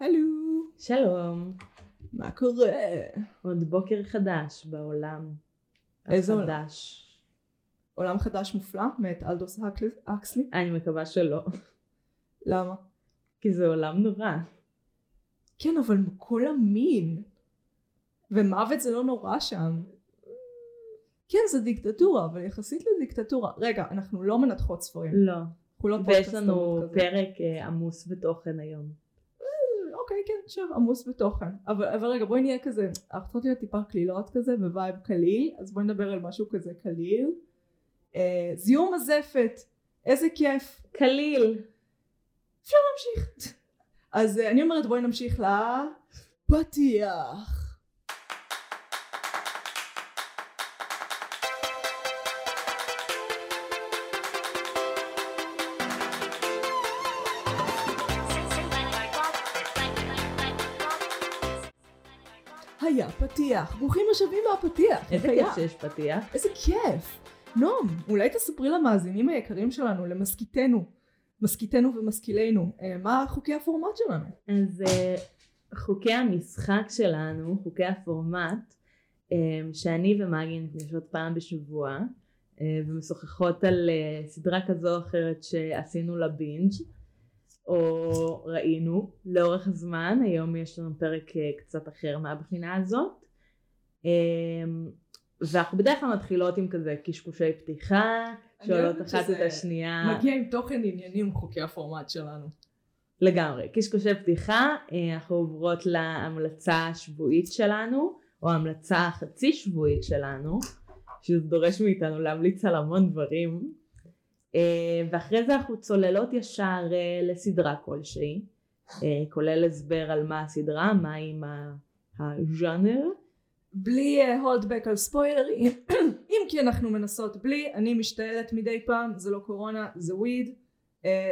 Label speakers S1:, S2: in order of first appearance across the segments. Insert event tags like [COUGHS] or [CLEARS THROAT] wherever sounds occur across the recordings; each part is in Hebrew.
S1: הלו,
S2: שלום,
S1: מה קורה?
S2: עוד בוקר חדש בעולם.
S1: איזה עולם?
S2: החדש.
S1: עולם חדש מופלא מאת אלדוס אקסלי?
S2: אני מקווה שלא,
S1: למה?
S2: כי זה עולם נורא.
S1: כן, אבל כל המין. ומוות זה לא נורא שם. כן, זה דיקטטורה, אבל יחסית לדיקטטורה. רגע, אנחנו לא מנתחות ספרים.
S2: לא.
S1: לא
S2: ויש לנו. פרק אה, עמוס בתוכן היום.
S1: אוקיי, כן, עכשיו עמוס בתוכן. אבל, אבל רגע, בואי נהיה כזה, אנחנו צריכות להיות טיפה קלילות כזה, ב vibe קליל, אז בואי נדבר על משהו כזה קליל. אה, זיהום הזפת, איזה כיף.
S2: קליל.
S1: אפשר להמשיך. [LAUGHS] אז אה, אני אומרת בואי נמשיך לפתיח. היה פתיח, ברוכים השבים מהפתיח.
S2: איזה. כיף שיש פתיח.
S1: איזה כיף. נועם, אולי תספרי למאזינים היקרים שלנו, למשכיתנו, משכיתנו ומשכילנו, אה, מה חוקי הפורמט שלנו?
S2: אז אה, חוקי המשחק שלנו, חוקי הפורמט, אה, שאני ומגי נפגשות פעם בשבוע ומשוחחות על סדרה כזו או אחרת שעשינו לה בינג' או ראינו לאורך הזמן, היום יש לנו פרק אה, קצת אחר מהבחינה הזאת. אה, ואנחנו בדרך כלל מתחילות עם כזה קשקושי פתיחה, שואלות אחת את השנייה.
S1: מגיע עם תוכן עניינים חוקי הפורמט שלנו.
S2: לגמרי. קשקושי פתיחה, אה, אנחנו עוברות להמלצה השבועית שלנו, או ההמלצה החצי שבועית שלנו, שזה דורש מאיתנו להמליץ על המון דברים. אה, ואחרי זה אנחנו צוללות ישר אה, לסדרה כלשהי, אה, כולל הסבר על מה הסדרה, מה עם הז'אנר.
S1: בלי הולדבק על ספוילרים, [COUGHS] אם כי אנחנו מנסות בלי, אני משתעלת מדי פעם, זה לא קורונה, זה וויד,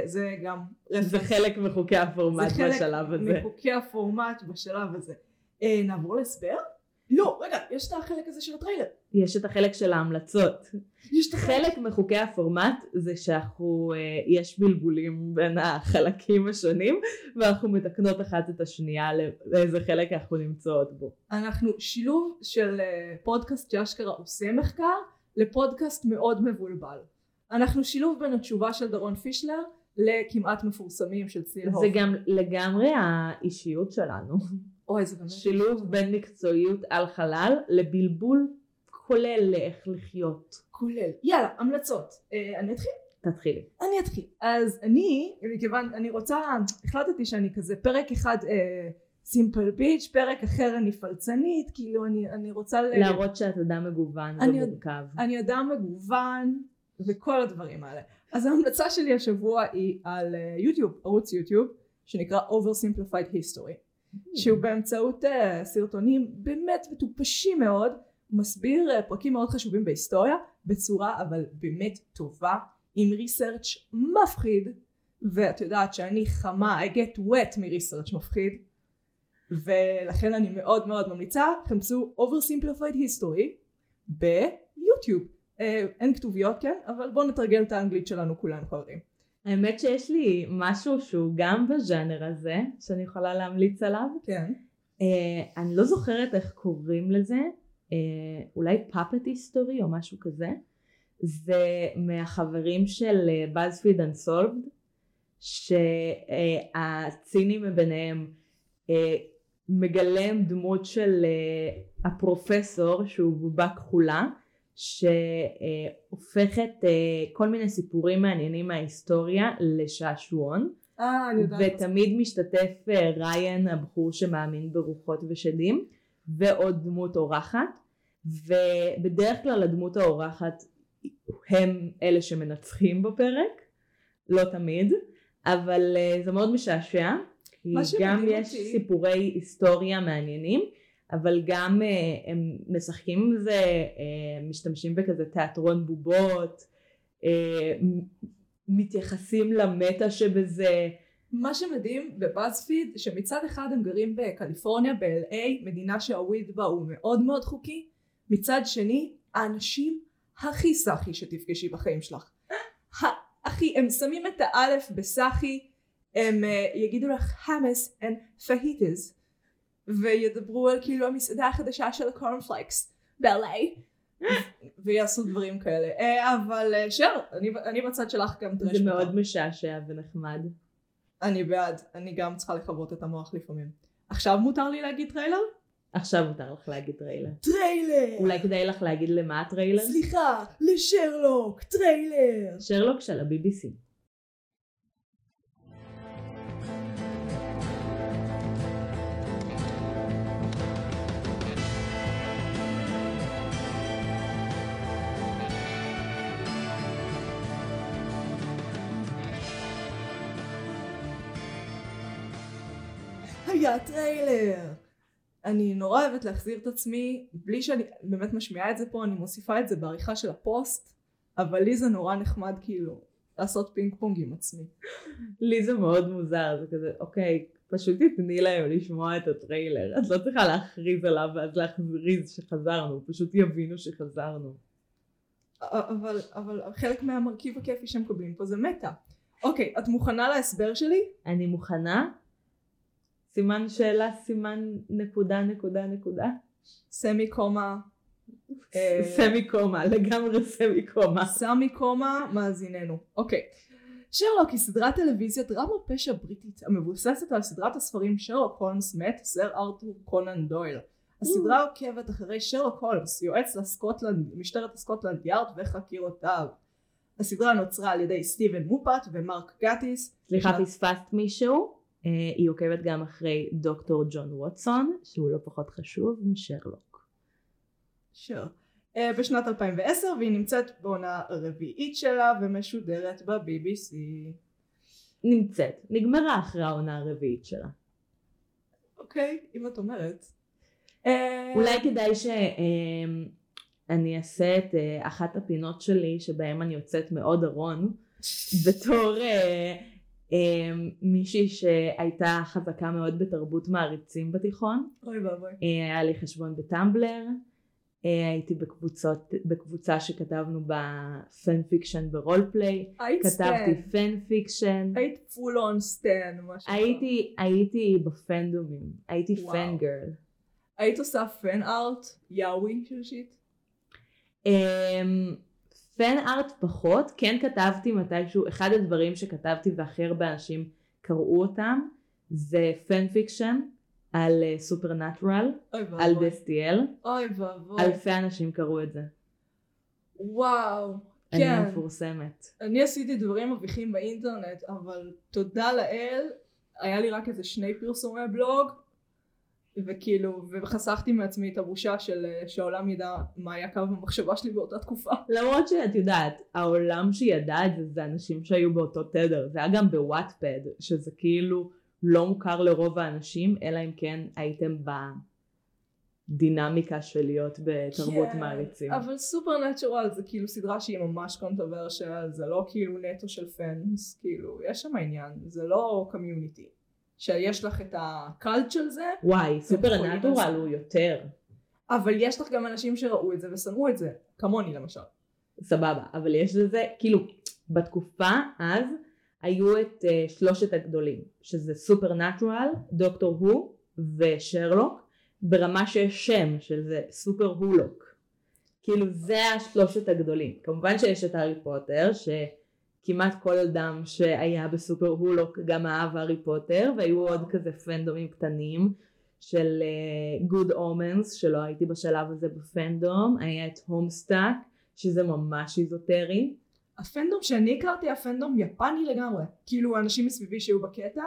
S1: זה גם
S2: זה חלק מחוקי הפורמט
S1: זה חלק
S2: בשלב הזה.
S1: מחוקי הפורמט בשלב הזה. נעבור להסבר? לא, רגע, יש את החלק הזה של הטריילר.
S2: יש את החלק של ההמלצות.
S1: יש את החלק...
S2: חלק מחוקי הפורמט זה שאנחנו, אה, יש בלבולים בין החלקים השונים ואנחנו מתקנות אחת את השנייה לאיזה חלק אנחנו נמצאות בו.
S1: אנחנו שילוב של אה, פודקאסט שאשכרה עושה מחקר לפודקאסט מאוד מבולבל. אנחנו שילוב בין התשובה של דרון פישלר לכמעט מפורסמים של ציל הוף.
S2: זה גם לגמרי האישיות שלנו.
S1: אוי זה באמת...
S2: שילוב בין מקצועיות על חלל לבלבול כולל לאיך לחיות.
S1: כולל. יאללה, המלצות. אה, אני אתחיל?
S2: תתחילי.
S1: אני אתחיל. אז אני, מכיוון, אני רוצה, החלטתי שאני כזה פרק אחד סימפל ביץ', פרק אחר אני פלצנית, כאילו אני, אני רוצה ל...
S2: להראות שאת אדם מגוון
S1: אני-
S2: ומורכב.
S1: אני אדם מגוון וכל הדברים האלה. אז ההמלצה שלי השבוע היא על אה, יוטיוב, ערוץ יוטיוב, שנקרא Oversimplified History, שהוא באמצעות אה, סרטונים באמת מטופשים מאוד, מסביר אה, פרקים מאוד חשובים בהיסטוריה, בצורה אבל באמת טובה, עם ריסרצ' מפחיד, ואת יודעת שאני חמה, I get wet מריסרצ' מפחיד, ולכן אני מאוד מאוד ממליצה, חפשו Oversimplified History ביוטיוב. אה, אין כתוביות כן, אבל בואו נתרגל את האנגלית שלנו כולנו חברים.
S2: האמת שיש לי משהו שהוא גם בז'אנר הזה, שאני יכולה להמליץ עליו.
S1: כן.
S2: Uh, אני לא זוכרת איך קוראים לזה, uh, אולי פאפט היסטורי או משהו כזה. זה מהחברים של BuzzFeed Unsolved, שהציני מביניהם uh, מגלם דמות של הפרופסור שהוא בובה כחולה, שהופכת uh, כל מיני סיפורים מעניינים מההיסטוריה לשעשועון.
S1: אה, אני יודעת.
S2: ותמיד משתתף אה, ריין הבחור שמאמין ברוחות ושדים ועוד דמות אורחת ובדרך כלל הדמות האורחת הם אלה שמנצחים בפרק לא תמיד אבל אה, זה מאוד משעשע כי גם יש
S1: אותי-
S2: סיפורי היסטוריה מעניינים אבל גם אה, הם משחקים עם זה אה, משתמשים בכזה תיאטרון בובות אה, מתייחסים למטה שבזה.
S1: מה שמדהים בבאזפיד שמצד אחד הם גרים בקליפורניה ב-LA מדינה שהוויד בה הוא מאוד מאוד חוקי מצד שני האנשים הכי סאחי שתפגשי בחיים שלך. הכי הם שמים את האלף בסאחי הם אה, יגידו לך חמאס and fajitas וידברו על כאילו המסעדה החדשה של הקורנפלקס ב-LA [LAUGHS] ויעשו דברים כאלה אה, אבל אה, שר אני, אני בצד שלך גם trash
S2: זה. מאוד משעשע ונחמד.
S1: אני בעד אני גם צריכה לכבות את המוח לפעמים עכשיו מותר לי להגיד טריילר?
S2: עכשיו מותר לך להגיד טריילר.
S1: טריילר!
S2: אולי כדאי לך להגיד למה הטריילר?
S1: סליחה לשרלוק טריילר!
S2: שרלוק של ה-BBC.
S1: היה טריילר! אני נורא אוהבת להחזיר את עצמי בלי שאני באמת משמיעה את זה פה אני מוסיפה את זה בעריכה של הפוסט אבל לי זה נורא נחמד כאילו לעשות פינג פונג עם עצמי
S2: לי זה מאוד מוזר, זה כזה, אוקיי, פשוט תתני להם לשמוע את הטריילר. את לא צריכה להכריז עליו ואז להכריז שחזרנו, פשוט יבינו שחזרנו.
S1: אבל, אבל חלק מהמרכיב הכיפי שהם מקבלים פה זה meta אוקיי את מוכנה להסבר שלי?
S2: אני מוכנה? סימן שאלה, סימן נקודה, נקודה, נקודה?
S1: semi comma
S2: semi comma, לגמרי semi comma.
S1: semi comma מאזיננו. אוקיי. שרלוק היא סדרת טלוויזיה דרמה פשע בריטית המבוססת על סדרת הספרים שרלוק הולמס מאת סר ארתור קונן דויל. הסדרה עוקבת אחרי שרלוק הולמס, יועץ לסקוטלנד, משטרת הסקוטלנד יארד וחקירותיו. הסדרה נוצרה על ידי סטיבן מופט ומרק גטיס.
S2: סליחה, פספסת מישהו? אה, היא עוקבת גם אחרי דוקטור ג'ון ווטסון, שהוא לא פחות חשוב משרלוק.
S1: שור. אה, בשנת 2010 והיא נמצאת בעונה רביעית שלה ומשודרת ב-BBC.
S2: נמצאת, נגמרה אחרי העונה הרביעית שלה.
S1: אוקיי, אם את אומרת. אה,
S2: אולי כדאי שאני אעשה את אחת הפינות שלי שבהם אני יוצאת מהארון בתור מישהי שהייתה חזקה מאוד בתרבות מעריצים בתיכון.
S1: אוי ואבוי.
S2: אה, היה לי חשבון ב Tumblr, אה, הייתי בקבוצות, בקבוצה שכתבנו בה fan fiction ו role
S1: play,
S2: כתבתי. fan fiction,
S1: היית full on stan. מה שנקרא.
S2: הייתי, הייתי בפנדומים, הייתי. fangirl.
S1: היית עושה fan art yaoi של shit?
S2: אמ, fan art פחות, כן כתבתי מתישהו, אחד הדברים שכתבתי והכי הרבה אנשים קראו אותם זה fan fiction על Supernatural,
S1: אוי
S2: על.
S1: Destiel.
S2: אלפי אנשים קראו את זה,
S1: וואו.
S2: אני
S1: כן.
S2: מפורסמת.
S1: אני עשיתי דברים מביכים באינטרנט, אבל תודה לאל, היה לי רק איזה שני פרסומי בלוג, וכאילו, וחסכתי מעצמי את הבושה של אה, שהעולם ידע מה היה קו המחשבה שלי באותה תקופה.
S2: למרות שאת יודעת, העולם שידע את זה זה אנשים שהיו באותו תדר, זה היה גם ב Wattpad, שזה כאילו לא מוכר לרוב האנשים, אלא אם כן הייתם בדינמיקה של להיות בתרבות
S1: כן,
S2: מעריצים.
S1: אבל Supernatural זה כאילו סדרה שהיא ממש controversial, זה לא כאילו נטו של fans, כאילו, יש שם עניין, זה לא Community. שיש לך את הקאלט של זה,
S2: וואי, סופרנטורל
S1: לעשות.
S2: הוא יותר.
S1: אבל יש לך גם אנשים שראו את זה ושנאו את זה, כמוני למשל.
S2: סבבה, אבל יש לזה, כאילו, בתקופה אז היו את uh, שלושת הגדולים, שזה סופרנטורל, דוקטור הו ושרלוק, ברמה שיש שם של זה סופר הולוק. כאילו זה השלושת הגדולים. כמובן שיש את הארי פוטר, שכמעט כל אדם שהיה ב SuperWhoLock גם אהב הארי פוטר, והיו עוד כזה פנדומים קטנים. של Good uh, Omens שלא הייתי בשלב הזה בפנדום, היה את Homestuck שזה ממש איזוטרי.
S1: הפנדום שאני הכרתי היה פנדום יפני לגמרי. כאילו אנשים מסביבי שהיו בקטע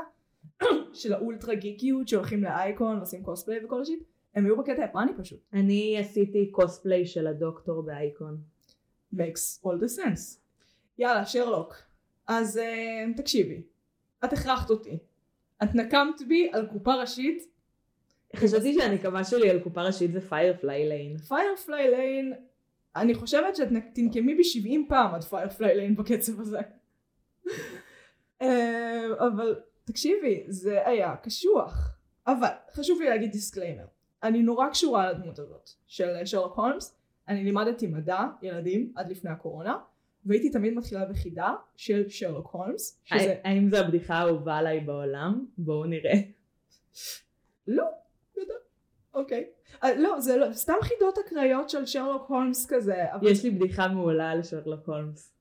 S1: [COUGHS] של האולטרה גיקיות שהולכים לאייקון ועושים קוספליי וכל ה shit, הם היו בקטע יפני פשוט.
S2: אני עשיתי קוספליי של הדוקטור באייקון.
S1: makes all the sense. יאללה שרלוק. אז uh, תקשיבי, את הכרחת אותי. את נקמת בי על קופה ראשית,
S2: חשבתי שהנקמה שלי על קופה ראשית זה Firefly Lane.
S1: Firefly Lane, אני חושבת שאת תנקמי בי 70 פעם על Firefly Lane בקצב הזה. אה, אבל תקשיבי, זה היה קשוח. אבל חשוב לי להגיד disclaimer. אני נורא קשורה לדמות הזאת של שרלוק הולמס. אני לימדתי מדע, ילדים, עד לפני הקורונה, והייתי תמיד מתחילה בחידה של שרלוק הולמס, שזה...
S2: האם זו הבדיחה האהובה עליי בעולם? בואו נראה.
S1: לא, יודע. אוקיי. אה, לא, זה לא, סתם חידות אקראיות של שרלוק הולמס כזה. אבל...
S2: יש לי בדיחה מעולה על שרלוק הולמס.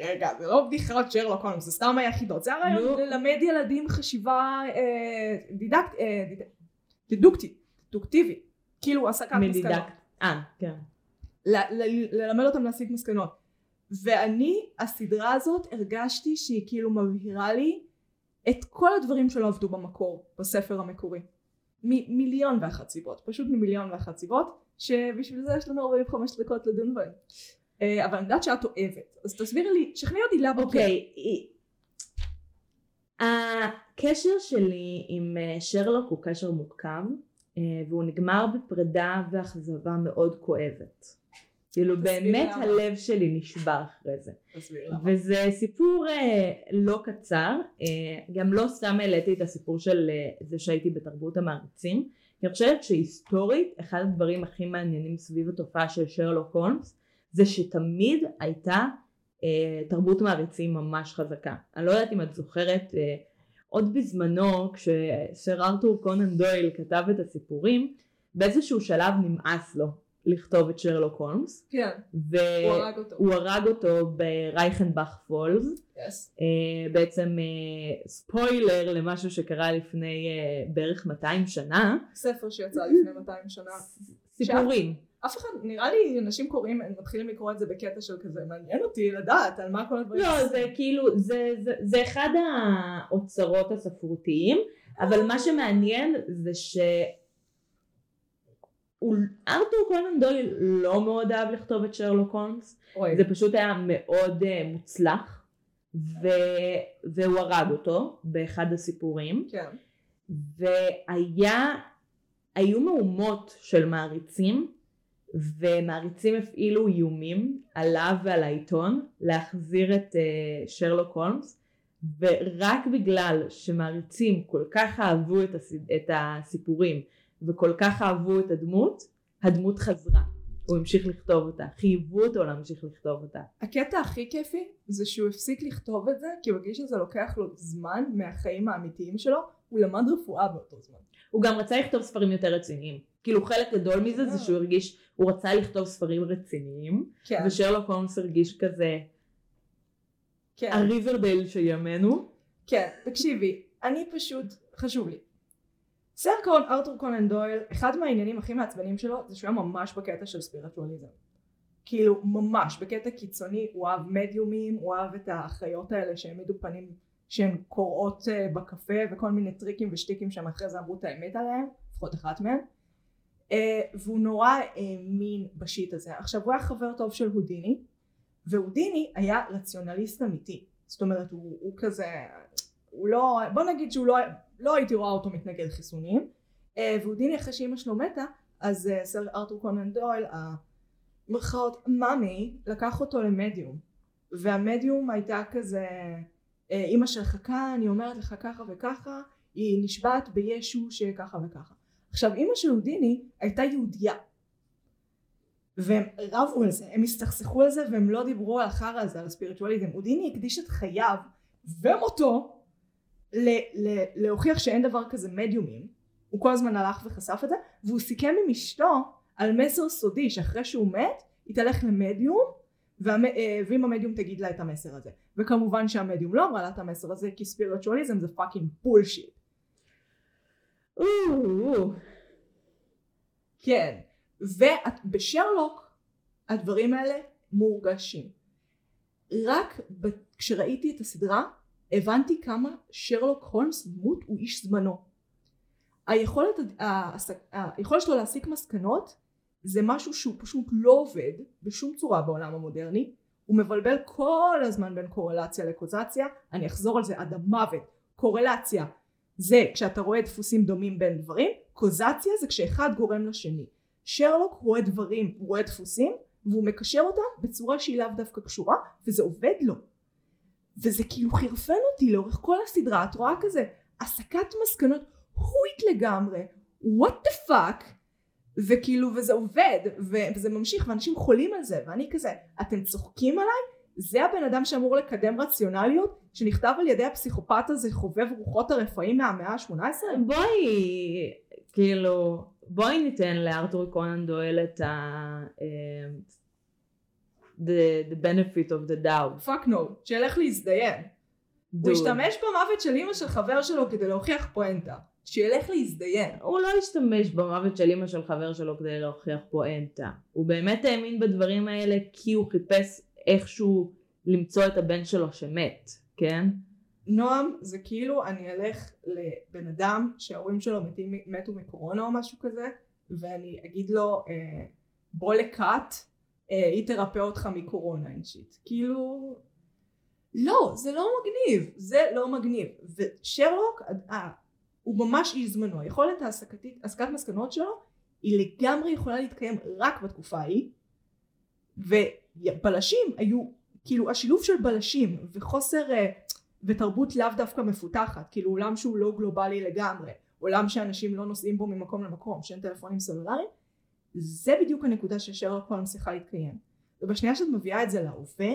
S1: רגע, זה לא בדיחות שרלוק הולמס, זה סתם היה חידות. זה הרעיון. ללמד ילדים חשיבה אה, דידקט... אה, דיד- דידוקטית, דוקטיבית. כאילו הסקת מסקנות.
S2: מדידק. אה, כן.
S1: ללמד אותם להסיק מסקנות. ואני, הסדרה הזאת, הרגשתי שהיא כאילו מבהירה לי את כל הדברים שלא עבדו במקור, בספר המקורי. מ- מיליון ואחת סיבות, פשוט ממיליון ואחת סיבות, שבשביל זה יש לנו 45 דקות לדון בהן. אה, אבל אני יודעת שאת אוהבת, אז תסבירי לי, שכנעי אותי למה
S2: אוקיי. הקשר שלי עם אה, שרלוק הוא קשר מורכב, אה, והוא נגמר בפרידה ואכזבה מאוד כואבת. כאילו באמת
S1: למה.
S2: הלב שלי נשבר אחרי זה. וזה סיפור אה, לא קצר, אה, גם לא סתם העליתי את הסיפור של אה, זה שהייתי בתרבות המעריצים, כי אני חושבת שהיסטורית אחד הדברים הכי מעניינים סביב התופעה של שרלוק הולמס זה שתמיד הייתה אה, תרבות מעריצים ממש חזקה. אני לא יודעת אם את זוכרת אה, עוד בזמנו כשסר ארתור קונן דויל כתב את הסיפורים באיזשהו שלב נמאס לו לכתוב את שרלוק הולמס
S1: כן. הוא הרג אותו.
S2: הוא הרג אותו ברייכנבך פולס,
S1: Yes.
S2: אה, בעצם אה, ספוילר למשהו שקרה לפני אה, בערך 200 שנה,
S1: ספר שיצא לפני 200 שנה.
S2: סיפורים.
S1: אף אחד, נראה לי אנשים קוראים, הם מתחילים לקרוא את זה בקטע של כזה, מעניין אותי לדעת על מה כל הדברים.
S2: לא, זה כאילו, זה, זה, זה אחד האוצרות הספרותיים, אבל מה שמעניין זה ש... ארתור קונן דויל לא מאוד אהב לכתוב את שרלוק הולמס, זה פשוט היה מאוד uh, מוצלח, ו... והוא הרג אותו באחד הסיפורים.
S1: כן.
S2: והיה, היו מהומות של מעריצים ומעריצים הפעילו איומים עליו ועל העיתון להחזיר את uh, שרלוק הולמס ורק בגלל שמעריצים כל כך אהבו את, הס... את הסיפורים וכל כך אהבו את הדמות, הדמות חזרה. הוא המשיך לכתוב אותה, חייבו אותו להמשיך לכתוב אותה.
S1: הקטע הכי כיפי זה שהוא הפסיק לכתוב את זה כי הוא הרגיש שזה לוקח לו זמן מהחיים האמיתיים שלו הוא למד רפואה באותו זמן.
S2: הוא גם רצה לכתוב ספרים יותר רציניים. כאילו חלק גדול מזה זה שהוא הרגיש, הוא רצה לכתוב ספרים רציניים,
S1: כן,
S2: ושרלוק הולמס הרגיש כזה,
S1: כן,
S2: הריברדייל של ימינו.
S1: כן, תקשיבי, אני פשוט, חשוב לי. סר קון, ארתור קונן דויל, אחד מהעניינים הכי מעצבנים שלו זה שהוא היה ממש בקטע של ספירטואליזם. כאילו ממש בקטע קיצוני, הוא אהב מדיומים, הוא אהב את האחיות האלה שהעמידו פנים שהן קוראות אה, בקפה וכל מיני טריקים ושטיקים שהם אחרי זה אמרו את האמת עליהם, לפחות אחת מהן. אה, והוא נורא האמין בשיט הזה. עכשיו הוא היה חבר טוב של הודיני, והודיני היה רציונליסט אמיתי. זאת אומרת הוא, הוא כזה, הוא לא, בוא נגיד שהוא לא, לא הייתי רואה אותו מתנגד חיסונים. אה, והודיני אחרי שאימא שלו מתה, אז אה, סר ארתור קונן דויל, המרכאות מאמי, לקח אותו למדיום. והמדיום הייתה כזה, אה, אימא שלך כאן, אני אומרת לך ככה וככה, היא נשבעת בישו שככה וככה. עכשיו אימא של הודיני הייתה יהודייה. והם רבו על זה, הם הסתכסכו על זה והם לא דיברו על החרא הזה, על הספיריטואליזם. הודיני הקדיש את חייו ומותו ל- ל- להוכיח שאין דבר כזה מדיומים. הוא כל הזמן הלך וחשף את זה, והוא סיכם עם אשתו על מסר סודי שאחרי שהוא מת, היא תלך למדיום, והמ... אה, ואם המדיום תגיד לה את המסר הזה. וכמובן שהמדיום לא אמרה לה את המסר הזה, כי ספיריטואליזם זה fucking
S2: bullshit.
S1: כן. ובשרלוק הדברים האלה מורגשים. רק ב... כשראיתי את הסדרה הבנתי כמה שרלוק הולמס דמות הוא איש זמנו. היכולת, היכולת שלו להסיק מסקנות זה משהו שהוא פשוט לא עובד בשום צורה בעולם המודרני. הוא מבלבל כל הזמן בין קורלציה לקוזציה. אני אחזור על זה עד המוות. קורלציה זה כשאתה רואה דפוסים דומים בין דברים, קוזציה זה כשאחד גורם לשני. שרלוק רואה דברים, הוא רואה דפוסים, והוא מקשר אותם בצורה שהיא לאו דווקא קשורה, וזה עובד לו. וזה כאילו חירפן אותי לאורך כל הסדרה, את רואה כזה הסקת מסקנות הזויה לגמרי, what the fuck, וכאילו וזה עובד, וזה ממשיך, ואנשים חולים על זה, ואני כזה, אתם צוחקים עליי? זה הבן אדם שאמור לקדם רציונליות שנכתב על ידי הפסיכופת הזה חובב רוחות הרפאים מהמאה ה-18?
S2: בואי, כאילו, בואי ניתן לארתור קונן דואל את ה... the, the benefit of the doubt.
S1: fuck no, שילך להזדיין. הוא
S2: Dude.
S1: השתמש במוות של אמא של חבר שלו כדי להוכיח פואנטה. שילך להזדיין.
S2: הוא לא השתמש במוות של אמא של חבר שלו כדי להוכיח פואנטה. הוא באמת האמין בדברים האלה כי הוא חיפש איכשהו למצוא את הבן שלו שמת, כן?
S1: נועם זה כאילו אני אלך לבן אדם שההורים שלו מתים, מתו מקורונה או משהו כזה ואני אגיד לו אה, בוא אה, היא תרפא אותך מקורונה אין שיט כאילו לא זה לא מגניב. זה לא מגניב. ושרלוק אה, הוא ממש איש זמנו. היכולת ההסקתית הסקת מסקנות שלו היא לגמרי יכולה להתקיים רק בתקופה ההיא. ובלשים היו כאילו השילוב של בלשים וחוסר אה, ותרבות לאו דווקא מפותחת כאילו עולם שהוא לא גלובלי לגמרי. עולם שאנשים לא נוסעים בו ממקום למקום שאין טלפונים סלולריים זה בדיוק הנקודה ששרלוק הולמס צריכה להתקיים. ובשנייה שאת מביאה את זה להווה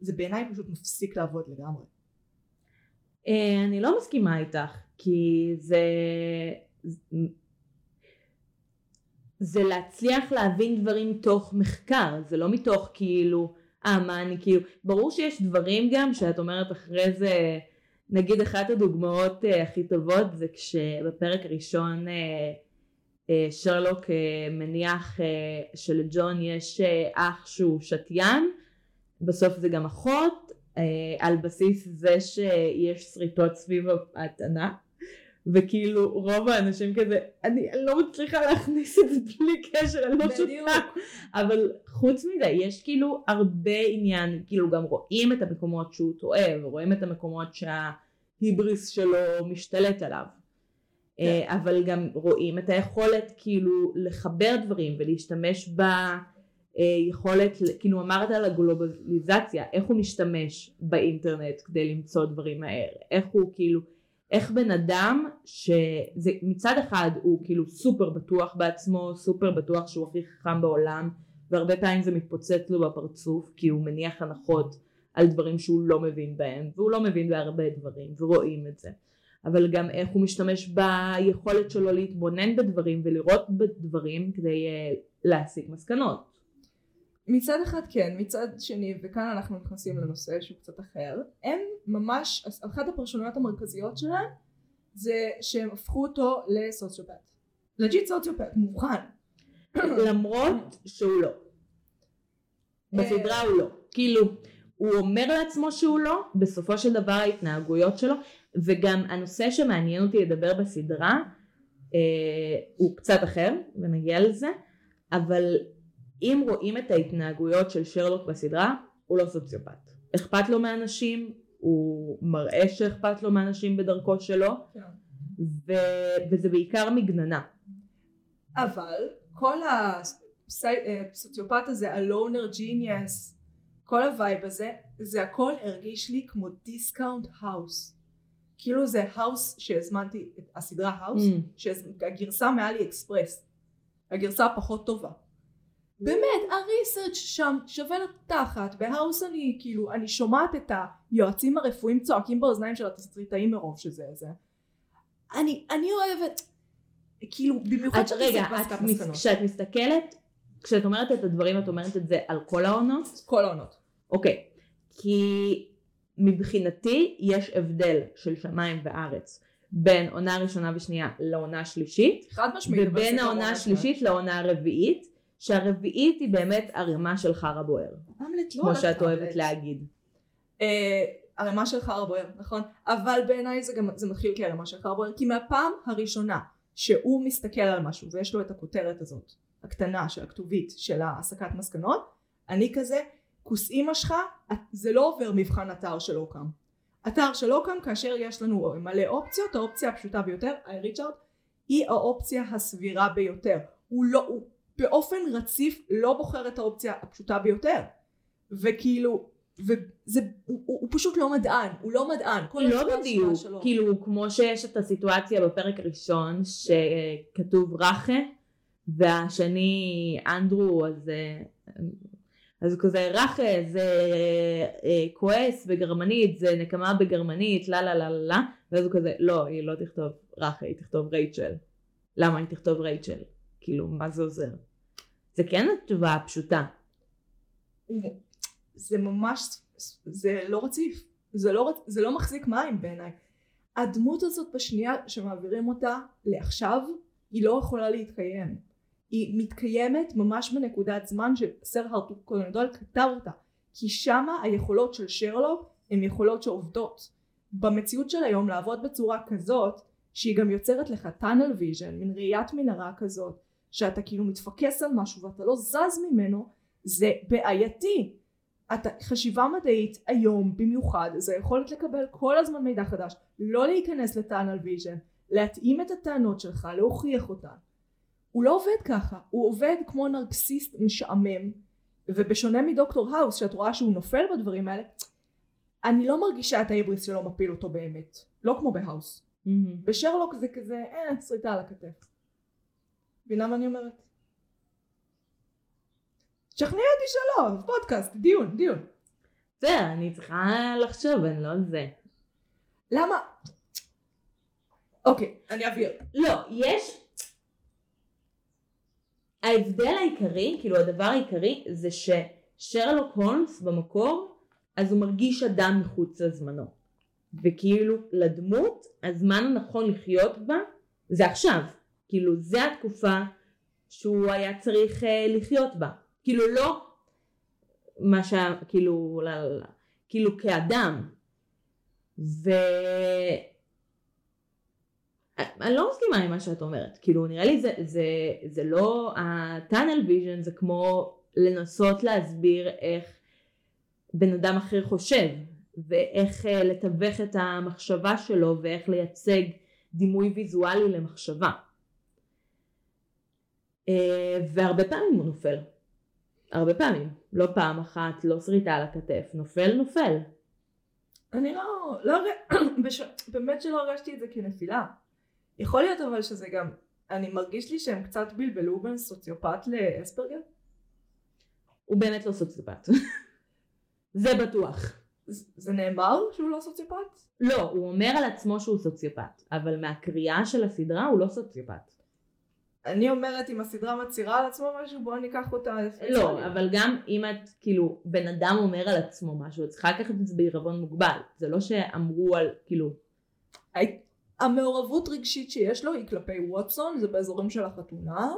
S1: זה בעיניי פשוט מפסיק לעבוד לגמרי.
S2: אה, אני לא מסכימה איתך, כי זה... זה להצליח להבין דברים תוך מחקר, זה לא מתוך כאילו, אה מה אני כאילו, ברור שיש דברים גם שאת אומרת אחרי זה, נגיד אחת הדוגמאות אה, הכי טובות זה כשבפרק הראשון אה, שרלוק אה, מניח אה, שלג'ון יש אה, אח שהוא שתיין, בסוף זה גם אחות, אה, על בסיס זה שיש שריטות סביב ההטענה וכאילו רוב האנשים כזה אני לא מצליחה להכניס את זה בלי קשר אני לא. שותה אבל חוץ מזה יש כאילו הרבה עניין כאילו גם רואים את המקומות שהוא טועה ורואים את המקומות שההיבריס שלו משתלט עליו אה, אבל גם רואים את היכולת כאילו לחבר דברים ולהשתמש ב... אה, כאילו אמרת על הגלובליזציה, איך הוא משתמש באינטרנט כדי למצוא דברים מהר, איך הוא כאילו, איך בן אדם שזה מצד אחד הוא כאילו סופר בטוח בעצמו, סופר בטוח שהוא הכי חכם בעולם, והרבה פעמים זה מתפוצץ לו בפרצוף כי הוא מניח הנחות על דברים שהוא לא מבין בהם, והוא לא מבין בהרבה דברים, ורואים את זה. אבל גם איך הוא משתמש ביכולת שלו להתבונן בדברים ולראות בדברים כדי uh, להסיק מסקנות.
S1: מצד אחד כן, מצד שני, וכאן אנחנו נכנסים לנושא שהוא קצת אחר, הם ממש, אחת הפרשנויות המרכזיות שלהם זה שהם הפכו אותו לסוציופט. לג'יט סוציופט, מובחן. [CLEARS THROAT]
S2: למרות שהוא לא. בסדרה הוא לא. כאילו, הוא אומר לעצמו שהוא לא, בסופו של דבר ההתנהגויות שלו, וגם הנושא שמעניין אותי לדבר בסדרה, אה, הוא קצת אחר, ונגיע לזה, אבל אם רואים את ההתנהגויות של שרלוק בסדרה, הוא לא סוציופט. אכפת לו מאנשים, הוא מראה שאכפת לו מאנשים בדרכו שלו. ו... וזה בעיקר מגננה.
S1: אבל כל הסוציופט הזה, הלונר ג'יניאס, כל ה vibe הזה, זה הכל הרגיש לי כמו discount האוס. כאילו זה האוס שהזמנתי, הסדרה האוס,
S2: Mm.
S1: שהגרסה מאלי אקספרס, הגרסה הפחות טובה. באמת, ה research שם שווה לתחת, בהאוס אני כאילו, אני שומעת את היועצים הרפואיים צועקים באוזניים של התסריטאים מרוב שזה זה. אני, אני אוהבת, כאילו, במיוחד
S2: את,
S1: שאתה
S2: רגע, את, מס-. כשאת מסתכלת, כשאת אומרת את הדברים את אומרת את זה על כל העונות?
S1: כל העונות.
S2: אוקיי, כי מבחינתי יש הבדל של שמיים וארץ בין עונה ראשונה ושנייה לעונה שלישית,
S1: חד משמעית.
S2: ובין העונה השלישית לעונה הרביעית, שהרביעית היא באמת ערימה של חרא בוער,
S1: לא
S2: כמו שאת אוהבת. להגיד.
S1: אה, ערימה של חרא בוער, נכון? אבל בעיניי זה גם, זה מתחיל כערימה של חרא בוער, כי מהפעם הראשונה שהוא מסתכל על משהו ויש לו את הכותרת הזאת, הקטנה של הכתובית של ההסקת מסקנות, אני כזה, כוס אימא שלך, זה לא עובר מבחן אתר של אוקם. אתר של אוקם כאשר יש לנו מלא אופציות, האופציה הפשוטה ביותר, היי ריצ'רד, היא האופציה הסבירה ביותר. הוא לא, הוא באופן רציף לא בוחר את האופציה הפשוטה ביותר. וכאילו, וזה, הוא, הוא, הוא פשוט לא מדען, הוא לא מדען. כל
S2: לא בדיוק,
S1: שלו.
S2: כאילו כמו שיש את הסיטואציה בפרק הראשון שכתוב רחה והשני אנדרו אז אה, אז הוא כזה רחה זה אה, כועס בגרמנית, זה נקמה בגרמנית, לה לה לה לה לה, ואז הוא כזה, לא, היא לא תכתוב רחה, היא תכתוב רייצ'ל. למה היא תכתוב רייצ'ל? כאילו, מה זה עוזר? זה כן התשובה הפשוטה.
S1: זה ממש, זה לא רציף. זה לא, זה לא מחזיק מים בעיניי. הדמות הזאת בשנייה שמעבירים אותה לעכשיו, היא לא יכולה להתקיים. היא מתקיימת ממש בנקודת זמן שסר הרטוק קונן דויל כתב אותה. כי שמה היכולות של שרלוק הן יכולות שעובדות. במציאות של היום לעבוד בצורה כזאת, שהיא גם יוצרת לך tunnel vision, מין ראיית מנהרה כזאת, שאתה כאילו מתפקס על משהו ואתה לא זז ממנו, זה בעייתי. אתה, חשיבה מדעית היום במיוחד זה היכולת לקבל כל הזמן מידע חדש לא להיכנס ל tunnel vision להתאים את הטענות שלך להוכיח אותן הוא לא עובד ככה הוא עובד כמו נרקסיסט משעמם ובשונה מדוקטור האוס שאת רואה שהוא נופל בדברים האלה אני לא מרגישה את ההיבריס שלו מפיל אותו באמת לא כמו בהאוס בשרלוק זה כזה אה שריטה על הכתף מבינה מה אני אומרת? תשכנעי אותי שלא, פודקאסט, דיון, דיון.
S2: בסדר, אני צריכה לחשוב, אני לא זה.
S1: למה? אוקיי, אני אבהיר.
S2: לא, יש... ההבדל העיקרי, כאילו הדבר העיקרי, זה ששרלוק הולמס במקור, אז הוא מרגיש אדם מחוץ לזמנו. וכאילו לדמות, הזמן הנכון לחיות בה, זה עכשיו. כאילו זה התקופה שהוא היה צריך uh, לחיות בה. כאילו לא מה שה... כאילו... לא, לא, לא. כאילו כאדם. ו... אני לא מסכימה עם מה שאת אומרת, כאילו נראה לי זה, זה, זה לא, ה-tunnel vision זה כמו לנסות להסביר איך בן אדם אחר חושב ואיך uh, לתווך את המחשבה שלו ואיך לייצג דימוי ויזואלי למחשבה. Uh, והרבה פעמים הוא נופל, הרבה פעמים, לא פעם אחת, לא שריטה על הכתף, נופל נופל.
S1: אני לא, לא. [CLEARS THROAT] באמת שלא הרגשתי את זה כנפילה. יכול להיות אבל שזה גם, אני מרגיש לי שהם קצת בלבלו בין סוציופט לאספרגר.
S2: הוא באמת לא סוציופט. [LAUGHS] זה בטוח.
S1: זה נאמר שהוא לא סוציופט?
S2: לא, הוא אומר על עצמו שהוא סוציופט, אבל מהקריאה של הסדרה הוא לא סוציופט.
S1: אני אומרת אם הסדרה מצהירה על עצמו משהו בואו ניקח אותה
S2: לא אבל גם אם את כאילו בן אדם אומר על עצמו משהו את צריכה לקחת את זה בעירבון מוגבל זה לא שאמרו על כאילו
S1: המעורבות רגשית שיש לו היא כלפי ווטסון זה באזורים של החתונה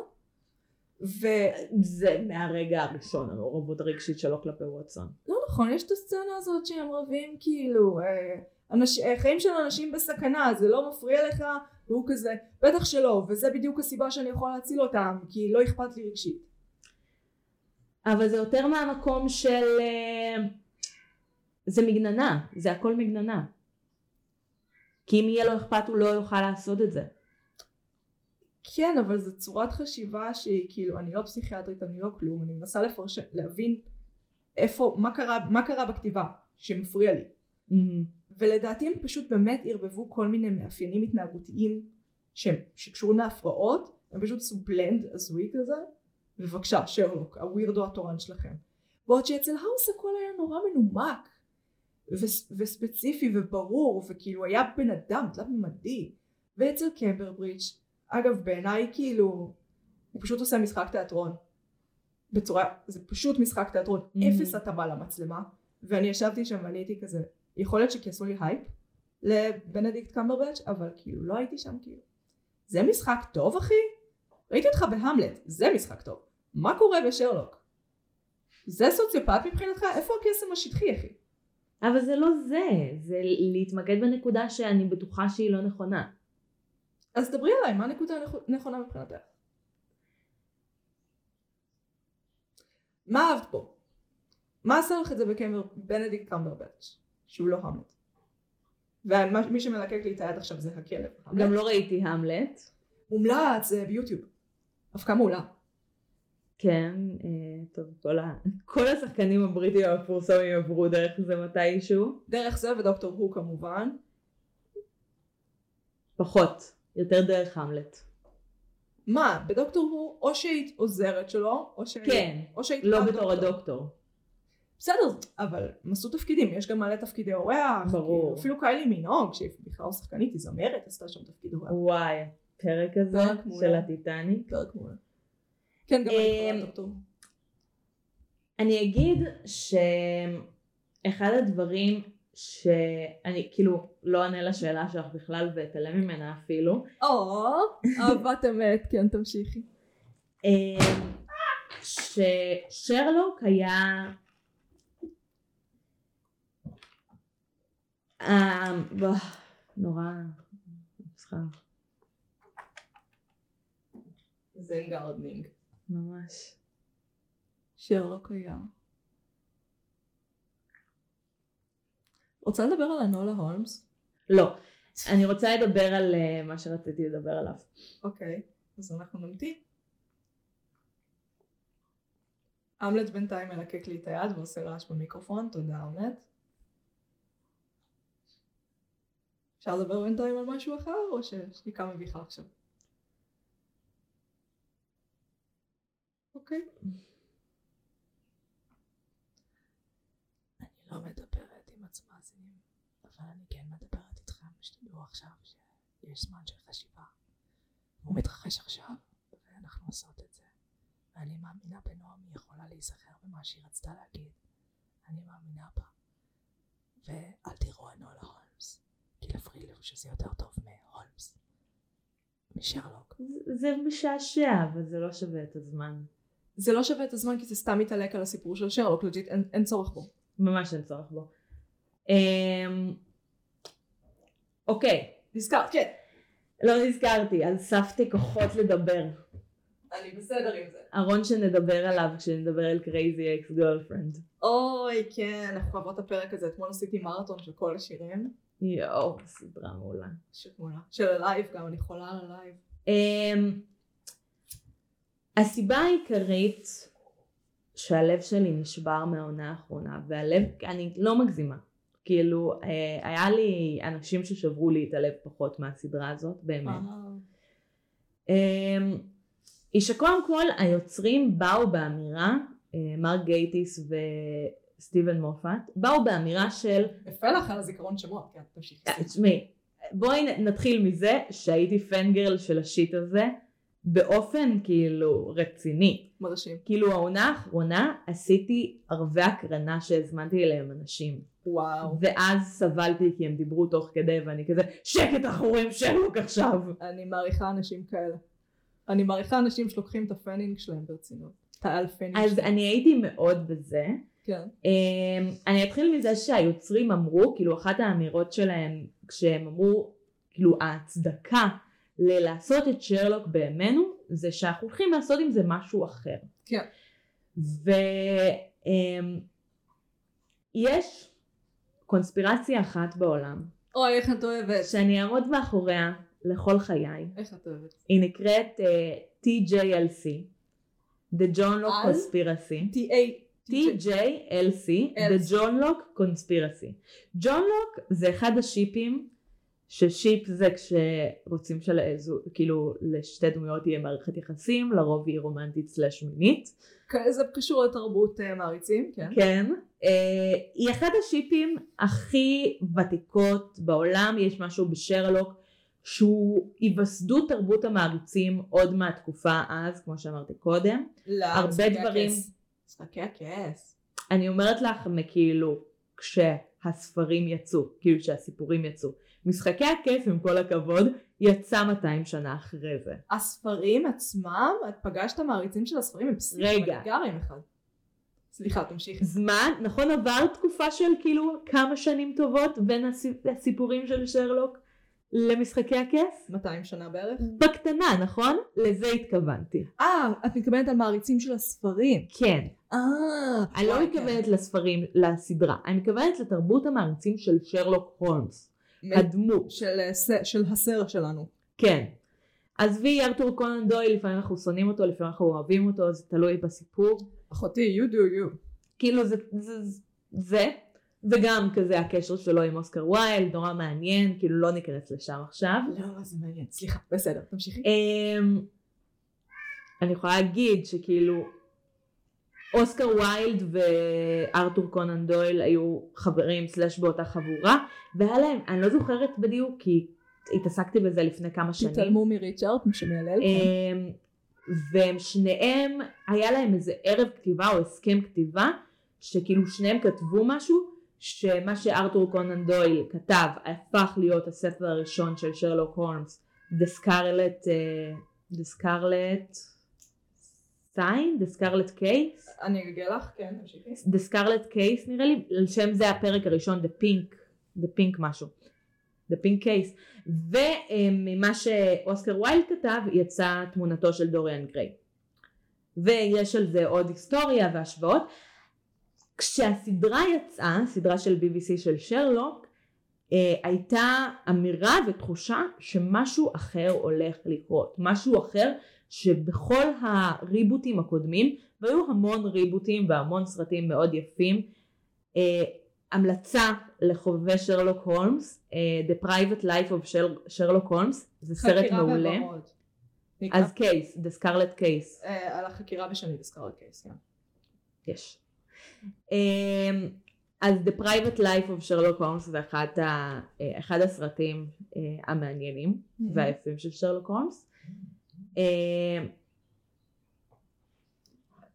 S2: וזה מהרגע הראשון המעורבות הרגשית שלו כלפי ווטסון.
S1: לא נכון יש את הסצנה הזאת שהם רבים כאילו אה, אנש... חיים של אנשים בסכנה זה לא מפריע לך? והוא כזה בטח שלא וזה בדיוק הסיבה שאני יכול להציל אותם כי לא אכפת לי רגשית.
S2: אבל זה יותר מהמקום של זה מגננה זה הכל מגננה כי אם יהיה לו אכפת הוא לא יוכל לעשות את זה.
S1: כן אבל זו צורת חשיבה שהיא כאילו אני לא פסיכיאטרית אני לא כלום אני מנסה לפרש... להבין איפה מה קרה מה קרה בכתיבה שמפריע לי. Mm-hmm. ולדעתי הם פשוט באמת ערבבו כל מיני מאפיינים התנהגותיים שהם, שקשורים להפרעות הם פשוט עשו בלנד הזוי כזה. בבקשה שרלוק הווירדו התורן שלכם. בעוד שאצל האוס הכל היה נורא מנומק ו- וספציפי וברור וכאילו היה בן אדם תלת ממדי ואצל קמברברידג' אגב בעיניי כאילו הוא פשוט עושה משחק תיאטרון בצורה זה פשוט משחק תיאטרון mm-hmm. אפס התאמה למצלמה ואני ישבתי שם ואני הייתי כזה יכול להיות שכי עשו לי הייפ לבנדיקט קמברבץ' אבל כאילו לא הייתי שם כאילו זה משחק טוב אחי? ראיתי אותך בהמלט זה משחק טוב מה קורה בשרלוק? זה סוציופת מבחינתך? איפה הקסם השטחי אחי?
S2: אבל זה לא זה, זה להתמקד בנקודה שאני בטוחה שהיא לא נכונה.
S1: אז דברי עליי, מה הנקודה הנכונה מבחינתך? מה אהבת פה? מה עשה לך את זה בקמבר, קמברבץ'? שהוא לא המלט. ומי שמלקק לי את היד עכשיו זה הכלב.
S2: גם לא ראיתי המלט.
S1: מומלץ, זה ביוטיוב. הפקה מעולה.
S2: כן, אה, טוב, כל, ה... כל השחקנים הבריטים המפורסמים עברו דרך זה מתישהו.
S1: דרך זה ודוקטור הו כמובן.
S2: פחות, יותר דרך המלט.
S1: מה, בדוקטור הו או שהיית עוזרת שלו, או שהיית...
S2: כן, או שהיית לא בתור הדוקטור.
S1: בסדר, אבל הם עשו תפקידים, יש גם מלא תפקידי אורח.
S2: ברור.
S1: כאילו, אפילו קיילי מינוג, שהיא בכלל שחקנית, היא זמרת, עשתה שם תפקיד אורח.
S2: וואי, הפרק הזה
S1: פרק מעולה.
S2: של הטיטניק.
S1: פרק מעולה. כן, גם אני יכולה דוקטור.
S2: אני אגיד שאחד הדברים שאני כאילו לא אענה לשאלה שלך בכלל ואתעלם ממנה אפילו,
S1: או, אהבת אמת, כן, תמשיכי.
S2: אמ, ששרלוק היה בוא, נורא צריכה
S1: זה גרדנינג.
S2: ממש
S1: שרלוק היה. רוצה לדבר על הנולה הולמס?
S2: לא אני רוצה לדבר על אה, מה שרציתי לדבר עליו
S1: אוקיי, אז אנחנו נמתין. אמלט בינתיים מלקק לי את היד ועושה רעש במיקרופון, תודה אמלט. אפשר לדבר בינתיים על משהו אחר או שיש לי כמה מביכה עכשיו? אוקיי. אני לא מדברת עם הצמאזינים, אבל אני כן מדברת איתכם, שתדעו עכשיו שיש זמן של חשיבה. הוא מתרחש עכשיו, ואנחנו עושות את זה. ואני מאמינה בנועם, היא יכולה להיזכר במה שהיא רצתה להגיד. אני מאמינה בה. ואל תראו את נולה הולמס, כי לפריליו שזה יותר טוב מהולמס. משרלוק.
S2: זה- זה משעשע אבל זה לא שווה את הזמן
S1: זה לא שווה את הזמן כי זה סתם מתעלק על הסיפור של שרלוק, לג'יט אין, אין צורך בו.
S2: ממש אין צורך בו אמ, אוקיי
S1: נזכרת, כן.
S2: לא נזכרתי על ספתי כוחות לדבר
S1: אני בסדר עם זה.
S2: ארון שנדבר עליו כשנדבר על Crazy Ex-Girlfriend
S1: אוי, כן, אנחנו אוהבות את הפרק הזה. אתמול עשיתי מרתון של כל השירים.
S2: יואו סדרה מעולה
S1: מעולה. של ה live גם, אני חולה על ה live.
S2: אמ, הסיבה העיקרית שהלב שלי נשבר מהעונה האחרונה והלב אני לא מגזימה. כאילו אה, היה לי אנשים ששברו לי את הלב פחות מהסדרה הזאת באמת. אמ, היא שקודם כל היוצרים באו באמירה אה, מרק גייטיס וסטיבן מופת באו באמירה של
S1: יפה לך על הזיכרון שמות, כן, תמשיכי.
S2: אה, תשמעי, בואי נתחיל מזה שהייתי פנגרל של השיט הזה באופן כאילו רציני.
S1: מרשים.
S2: כאילו העונה האחרונה עשיתי ערבי הקרנה שהזמנתי אליהם אנשים.
S1: וואו.
S2: ואז סבלתי כי הם דיברו תוך כדי ואני כזה שקט אנחנו רואים שרלוק עכשיו.
S1: אני מעריכה אנשים כאלה. אני מעריכה אנשים שלוקחים את ה fanning שלהם ברצינות. את האלפנינג
S2: אז
S1: שלהם.
S2: אני הייתי מאוד בזה.
S1: כן.
S2: אמ, אני אתחיל מזה שהיוצרים אמרו, כאילו אחת האמירות שלהם כשהם אמרו, כאילו ההצדקה ללעשות את שרלוק בימינו זה שאנחנו הולכים לעשות עם זה משהו אחר.
S1: כן.
S2: ויש קונספירציה אחת בעולם
S1: אוי, איך את אוהבת.
S2: שאני אעמוד מאחוריה לכל חיי.
S1: איך את אוהבת.
S2: היא נקראת uh, TJLC, The John Locke
S1: על?
S2: Conspiracy. TJLC, The John Locke Conspiracy. ג'ון לוק זה אחד השיפים, ששיפ זה כשרוצים של איזו, כאילו לשתי דמויות יהיה מערכת יחסים, לרוב היא רומנטית סלש מינית.
S1: זה קשור לתרבות אה, מעריצים, כן.
S2: כן. אה, היא אחד השיפים הכי ותיקות בעולם, יש משהו בשרלוק שהוא היווסדות תרבות המעריצים עוד מהתקופה אז, כמו שאמרתי קודם.
S1: לא,
S2: הרבה דברים-.
S1: משחקי הכס.
S2: אני אומרת לך מכאילו כשהספרים יצאו, כאילו שהסיפורים יצאו. משחקי הכס עם כל הכבוד יצא 200 שנה אחרי זה.
S1: הספרים עצמם, את פגשת מעריצים של הספרים הם
S2: רגע.
S1: פסיכולגרים אחד. סליחה, תמשיכי.
S2: זמן, נכון עבר תקופה של כאילו כמה שנים טובות בין הסי- הסיפורים של שרלוק למשחקי הכס?
S1: 200 שנה בערך.
S2: בקטנה, נכון? לזה התכוונתי.
S1: אה, את מתכוונת על מעריצים של הספרים.
S2: כן.
S1: אה,
S2: אני לא מתכוונת לספרים, לסדרה. אני מתכוונת לתרבות המעריצים של שרלוק הולמס. הדמות.
S1: של, אה, של הסרט שלנו.
S2: כן. עזבי ארתור קונן דויל, לפעמים אנחנו שונאים אותו, לפעמים אנחנו אוהבים אותו, זה תלוי בסיפור.
S1: אחותי, you do you.
S2: כאילו זה, זה, זה, וגם כזה הקשר שלו עם אוסקר ויילד, נורא מעניין, כאילו לא ניכנס לשם עכשיו.
S1: לא, זה מעניין. סליחה, בסדר, תמשיכי.
S2: אמ, אני יכולה להגיד שכאילו, אוסקר ויילד וארתור קונן דויל היו חברים סלאש באותה חבורה והיה להם, אני לא זוכרת בדיוק כי התעסקתי בזה לפני כמה שנים.
S1: תתעלמו מריצ'ארד, מי שמיילל.
S2: אמ, והם שניהם, היה להם איזה ערב כתיבה או הסכם כתיבה, שכאילו שניהם כתבו משהו, שמה שארתור קונן דויל כתב הפך להיות הספר הראשון של שרלוק הולמס, The Scarlet, uh, The Scarlet Sign, The Scarlet Case,
S1: אני אגלה לך, כן, תמשיכי.
S2: The Scarlet Case נראה לי, על שם זה הפרק הראשון, The Pink, The Pink משהו, The Pink Case, וממה שאוסקר ויילד כתב יצאה תמונתו של דוריאן גריי. ויש על זה עוד היסטוריה והשוואות. כשהסדרה יצאה, סדרה של BBC של שרלוק, אה, הייתה אמירה ותחושה שמשהו אחר הולך לקרות, משהו אחר שבכל הריבוטים הקודמים, והיו המון ריבוטים והמון סרטים מאוד יפים, אה, המלצה לחובבי שרלוק הולמס, אה, The Private Life of שרלוק הולמס, זה סרט מעולה. אז קייס, The Scarlet Case,
S1: אה, על החקירה בשני בסקארט קייס, כן.
S2: יש. אמ, אז The Private Life of Sherlock Holmes זה אחד, ה, אה, אחד הסרטים אה, המעניינים
S1: Mhm.
S2: והיפים של שרלוק הולמס. אמ,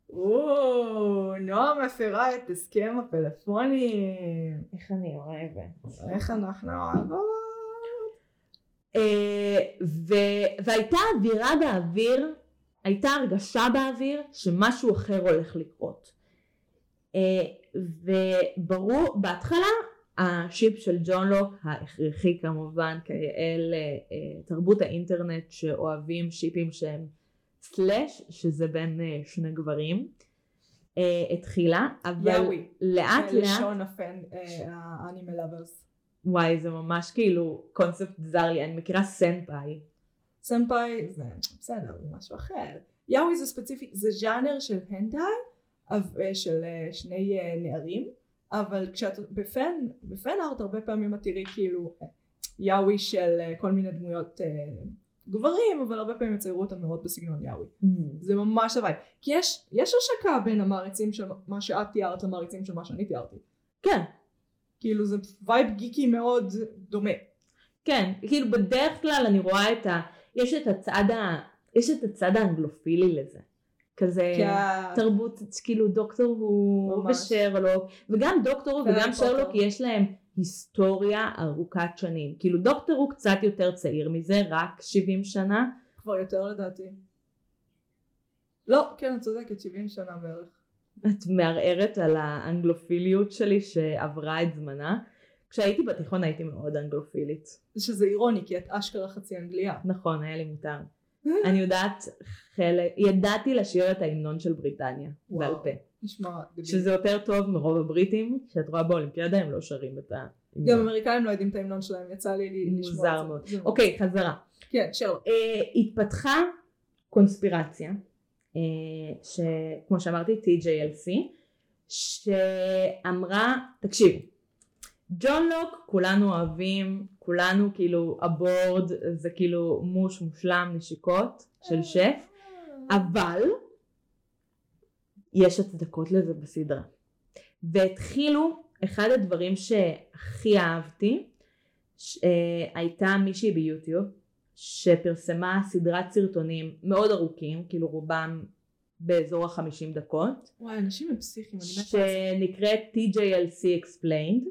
S1: או, נועה מפרה את הסכם הפלאפונים.
S2: איך אני אוהבת.
S1: איך אנחנו אוהבות.
S2: אה, והייתה אווירה באוויר, הייתה הרגשה באוויר שמשהו אחר הולך לקרות. אה, וברור, בהתחלה השיפ של ג'ון לוק, ההכרחי כמובן, כאל אה, אה, תרבות האינטרנט שאוהבים שיפים שהם סלאש, שזה בין אה, שני גברים, התחילה, אבל
S1: יאווי.
S2: לאט לאט,
S1: לשון האנימה לאברס.
S2: וואי זה ממש כאילו קונספט זר לי, אני מכירה סנפאי.
S1: סמפאי זה בסדר, זה משהו אחר. יאווי זה ספציפי, זה ז'אנר של הנדאי, של שני נערים, אבל כשאת בפן, בפן ארט הרבה פעמים את תראי כאילו יאווי של אה, כל מיני דמויות אה, גברים, אבל הרבה פעמים יציירו אותם מאוד בסגנון יאווי. זה ממש הוואי. כי יש, יש השקה בין המעריצים של מה שאת תיארת למעריצים של מה שאני תיארתי.
S2: כן,
S1: כאילו זה vibe גיקי מאוד דומה.
S2: כן, כאילו בדרך כלל אני רואה את ה... יש את הצד ה... יש את הצד האנגלופילי לזה. כזה
S1: ה-
S2: תרבות, כאילו דוקטור הוא
S1: ממש.
S2: ושרלוק, וגם דוקטור וגם. שרלוק יש להם היסטוריה ארוכת שנים. כאילו דוקטור הוא קצת יותר צעיר מזה, רק 70 שנה.
S1: כבר יותר לדעתי. לא, כן, את צודקת, 70 שנה בערך.
S2: את מערערת על האנגלופיליות שלי שעברה את זמנה. כשהייתי בתיכון הייתי מאוד אנגלופילית.
S1: שזה אירוני, כי את אשכרה חצי אנגליה.
S2: נכון, היה לי מותר. אני יודעת חלק, ידעתי לשיר את ההמנון של בריטניה. בעל פה.
S1: נשמע דביל.
S2: שזה יותר טוב מרוב הבריטים, שאת רואה באולימפיאדה הם לא שרים את
S1: גם
S2: ההמנון.
S1: אמריקאים לא יודעים את ההמנון שלהם, יצא לי לשמוע את זה.
S2: מוזר מאוד. אוקיי, חזרה.
S1: כן, שרלוק.
S2: אה, התפתחה קונספירציה, אה, שכמו שאמרתי TJLC, שאמרה, תקשיבו, ג'ון לוק כולנו אוהבים, כולנו כאילו הבורד זה כאילו מוש מושלם נשיקות של שף, אבל יש הצדקות לזה בסדרה. והתחילו, אחד הדברים שהכי אהבתי, ש- אה, הייתה מישהי ביוטיוב שפרסמה סדרת סרטונים מאוד ארוכים, כאילו רובם באזור החמישים דקות,
S1: וואי, אנשים הם פסיכיים, אני מתה.
S2: שנקראת TJLC Explained,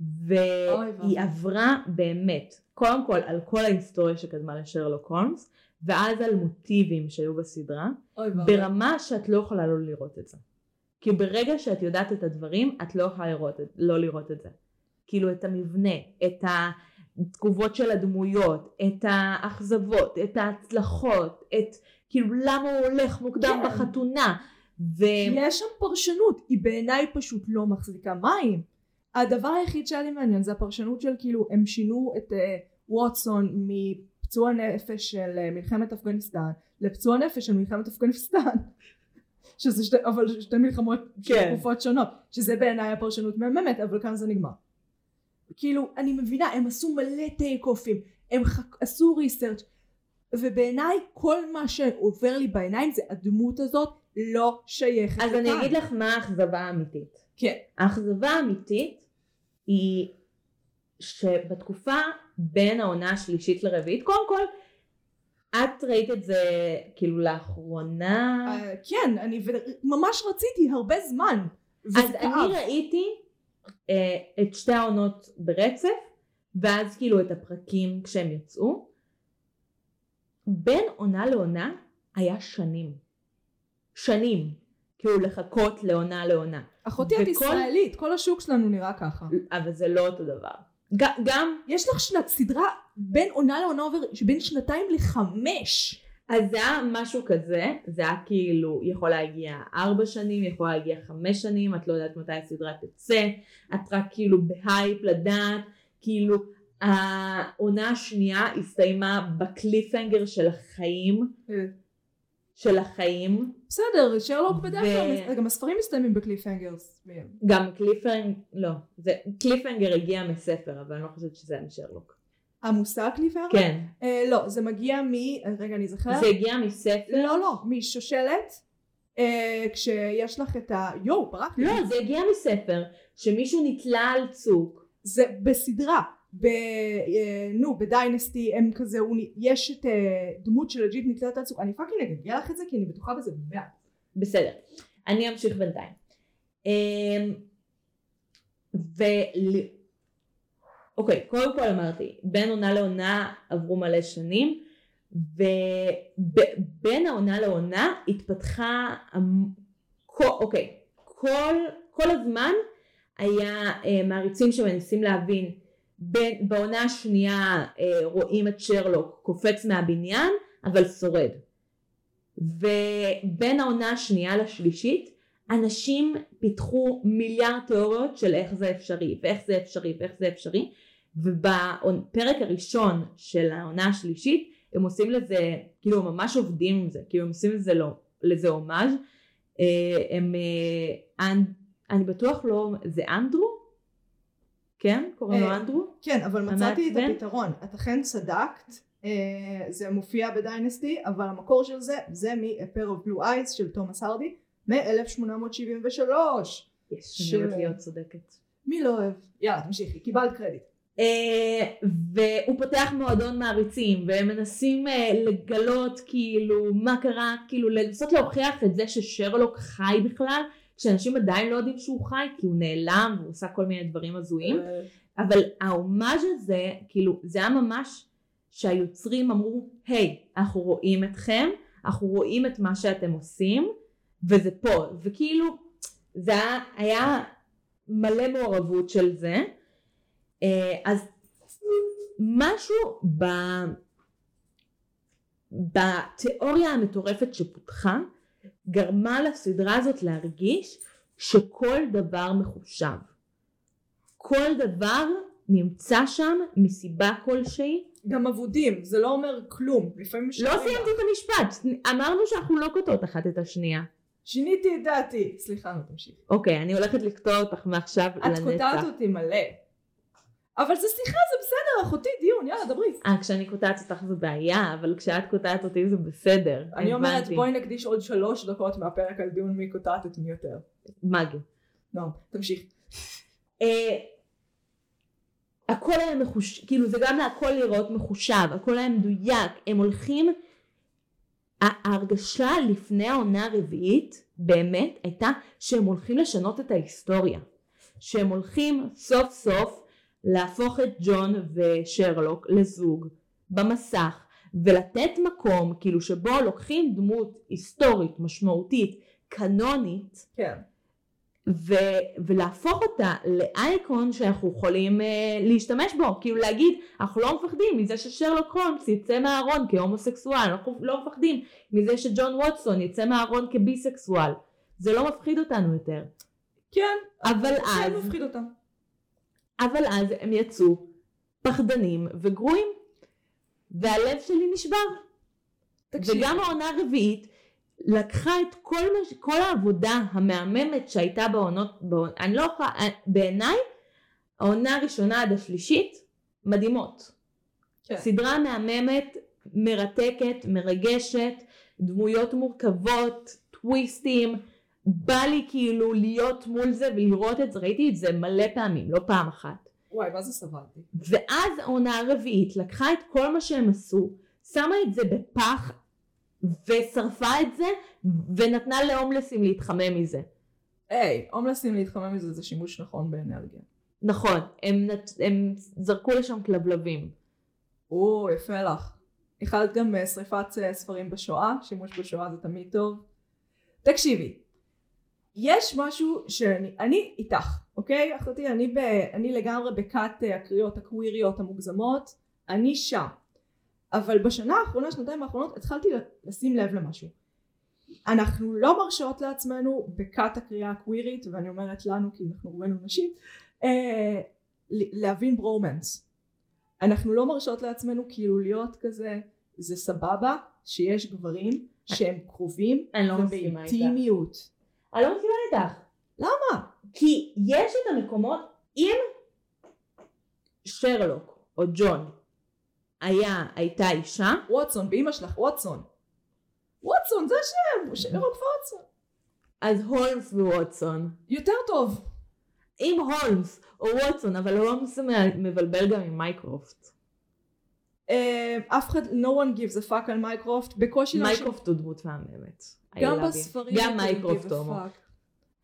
S2: והיא. עברה באמת, קודם כל על כל ההיסטוריה שקדמה לשרלוק הולמס, ואז על מוטיבים שהיו בסדרה,
S1: אוי.
S2: ברמה שאת לא יכולה לא לראות את זה. כי ברגע שאת יודעת את הדברים, את לא יכולה לראות, לא לראות את זה. כאילו את המבנה, את התגובות של הדמויות, את האכזבות, את ההצלחות, את כאילו למה הוא הולך מוקדם
S1: כן.
S2: בחתונה. ו...
S1: יש שם פרשנות, היא בעיניי פשוט לא מחזיקה מים. הדבר היחיד שהיה לי מעניין זה הפרשנות של כאילו הם שינו את אה, ווטסון מפצוע נפש של אה, מלחמת אפגניסטן לפצוע נפש של מלחמת אפגניסטן. [LAUGHS] שזה שתי, אבל שתי מלחמות של
S2: כן.
S1: תקופות שונות, שזה בעיניי הפרשנות מהממת, אבל כאן זה נגמר. כאילו, אני מבינה, הם עשו מלא טייק אופים, הם חק... עשו ריסרצ' ובעיניי כל מה שעובר לי בעיניים זה הדמות הזאת לא שייכת
S2: אז אני אגיד לך מה האכזבה האמיתית.
S1: כן.
S2: האכזבה האמיתית היא שבתקופה בין העונה השלישית לרביעית, קודם כל, את ראית את זה כאילו לאחרונה?
S1: אה, כן, אני ממש רציתי הרבה זמן.
S2: אז
S1: כאב.
S2: אני ראיתי אה, את שתי העונות ברצף, ואז כאילו את הפרקים כשהם יצאו. בין עונה לעונה היה שנים. שנים. כאילו לחכות לעונה לעונה.
S1: אחותי את
S2: וכל-
S1: ישראלית, כל השוק שלנו נראה ככה.
S2: אבל זה לא אותו דבר. ג- גם,
S1: יש לך שנת סדרה בין עונה לעונה עובר, שבין שנתיים לחמש.
S2: אז זה היה משהו כזה, זה היה כאילו יכול להגיע ארבע שנים, יכול להגיע חמש שנים, את לא יודעת מתי הסדרה תצא, את רק כאילו בהייפ לדעת, כאילו העונה השנייה הסתיימה ב cliffhanger של החיים, של החיים,
S1: בסדר, שרלוק בדרך כלל, גם הספרים מסתיימים ב cliffhangers.
S2: גם cliffhanger, לא, זה, cliffhanger הגיע מספר, אבל אני לא חושבת שזה היה משרלוק.
S1: המושג cliffhanger?
S2: כן,
S1: אה, לא, זה מגיע מ... רגע, אני זוכרת.
S2: זה הגיע מספר,
S1: לא, לא, משושלת. אה, כשיש לך את ה... יואו, ברחתי.
S2: לא, זה הגיע מספר, שמישהו נתלה על צוק,
S1: זה בסדרה. ב... אה, נו, בדיינסטי הם כזה, הוא, יש את אה, דמות של legit נתלת על. אני fucking אגגל לך את זה כי אני בטוחה בזה במאה.
S2: בסדר, אני אמשיך בינתיים. אמ, ול... אוקיי, קודם כל אמרתי, בין עונה לעונה עברו מלא שנים, ובין העונה לעונה התפתחה, כל- אוקיי, כל, כל הזמן היה אה, מעריצים שמנסים להבין, בין, בעונה השנייה אה, רואים את שרלוק קופץ מהבניין, אבל שורד. ובין העונה השנייה לשלישית אנשים פיתחו מיליארד תיאוריות של איך זה אפשרי ואיך זה אפשרי ואיך זה אפשרי ובפרק הראשון של העונה השלישית הם עושים לזה כאילו הם ממש עובדים עם זה כאילו הם עושים לזה, לא, לזה הומאז' אה, הם אה, אנ, אני בטוח לא זה אנדרו? כן? קוראים לו
S1: אה,
S2: אנדרו?
S1: כן, אבל מצאתי את? הפתרון. את אכן צדקת. אה, זה מופיע בדיינסטי, אבל המקור של זה, זה מ-A pair of blue eyes של תומאס הרדי, מ-1873.
S2: יש, אני אוהבת להיות צודקת.
S1: מי לא אוהב? יאללה, תמשיכי, קיבלת קרדיט.
S2: אה, והוא פותח מועדון מעריצים והם מנסים אה, לגלות כאילו מה קרה כאילו לנסות להוכיח את זה ששרלוק חי בכלל כשאנשים עדיין לא יודעים שהוא חי כי הוא נעלם והוא עושה כל מיני דברים הזויים.
S1: אה,
S2: אבל ההומאז' הזה כאילו זה היה ממש שהיוצרים אמרו היי אנחנו רואים אתכם אנחנו רואים את מה שאתם עושים וזה פה. וכאילו זה היה, היה מלא מעורבות של זה. אה, אז משהו ב... בתיאוריה המטורפת שפותחה גרמה לסדרה הזאת להרגיש שכל דבר מחושב. כל דבר נמצא שם מסיבה כלשהי.
S1: גם אבודים, זה לא אומר כלום. לפעמים
S2: לא. סיימתי את המשפט, אמרנו שאנחנו לא קוטעות אחת את השנייה.
S1: שיניתי את דעתי. סליחה, נו תמשיך.
S2: אוקיי, אני הולכת לקטוע אותך מעכשיו
S1: את
S2: לנצח.
S1: קוטעת אותי מלא. אבל זה שיחה, זה בסדר, אחותי, דיון, יאללה, דברי.
S2: אה, כשאני קוטעת אותך זה בעיה, אבל כשאת קוטעת אותי זה בסדר.
S1: אני אומרת. בואי נקדיש עוד שלוש דקות מהפרק על דיון מי קוטעת את מי יותר.
S2: מגי.
S1: לא, תמשיך.
S2: אה, הכל היה מחוש... כאילו זה גם להכל לראות מחושב, הכל היה מדויק, הם הולכים... ההרגשה לפני העונה הרביעית באמת הייתה שהם הולכים לשנות את ההיסטוריה. שהם הולכים סוף סוף להפוך את ג'ון ושרלוק לזוג במסך ולתת מקום כאילו שבו לוקחים דמות היסטורית משמעותית קנונית
S1: כן.
S2: ו- ולהפוך אותה לאייקון שאנחנו יכולים uh, להשתמש בו, כאילו להגיד אנחנו לא מפחדים מזה ששרלוק הולמס יצא מהארון כהומוסקסואל, אנחנו לא מפחדים מזה שג'ון ווטסון יצא מהארון כביסקסואל, זה לא מפחיד אותנו יותר,
S1: כן.
S2: אבל אז,
S1: מפחיד אותם.
S2: אבל אז הם יצאו פחדנים וגרועים, והלב שלי נשבר,
S1: תקשיבי.
S2: וגם העונה הרביעית לקחה את כל, מה, כל העבודה המהממת שהייתה בעונות, בעונות אני לא יכולה, בעיניי העונה הראשונה עד השלישית מדהימות.
S1: כן.
S2: סדרה מהממת, מרתקת, מרגשת, דמויות מורכבות, טוויסטים, בא לי כאילו להיות מול זה ולראות את זה, ראיתי את זה מלא פעמים, לא פעם אחת.
S1: וואי, מה זה סבלתי?
S2: ואז העונה הרביעית לקחה את כל מה שהם עשו, שמה את זה בפח ושרפה את זה ונתנה להומלסים להתחמם מזה.
S1: היי, הומלסים להתחמם מזה זה שימוש נכון באנרגיה.
S2: נכון, הם, נת... הם זרקו לשם כלבלבים.
S1: או, יפה לך. יכלת גם אה, שריפת אה, ספרים בשואה, שימוש בשואה זה תמיד טוב. תקשיבי, יש משהו שאני אני איתך, אוקיי? אחותי, אני, ב, אני לגמרי בכת אה, הקריאות הקוויריות המוגזמות, אני שם. אבל בשנה האחרונה, שנתיים האחרונות, התחלתי לשים לב למשהו. אנחנו לא מרשות לעצמנו בכת הקריאה הקווירית, ואני אומרת לנו כי אנחנו רובנו נשים, אה, להבין ברומנס. אנחנו לא מרשות לעצמנו כאילו להיות כזה, זה סבבה שיש גברים שהם קרובים
S2: אני לא מסכימה איתך.
S1: ובאינטימיות.
S2: אני לא מסכימה איתך.
S1: למה?
S2: כי יש את המקומות, אם שרלוק או ג'ון היה, הייתה אישה,
S1: ווטסון, באמא שלך, ווטסון. ווטסון, זה השם, שרלוק וואטסון.
S2: אז הולמס וווטסון.
S1: יותר טוב.
S2: אם הולמס או ווטסון, אבל הולמס מבלבל גם עם מייקרופט.
S1: אה, אף אחד, no one gives a fuck על מייקרופט, בקושי לא...
S2: מייקרופט הוא דמות מהממת.
S1: גם. בספרים
S2: גם מייקרופט
S1: a
S2: הומו.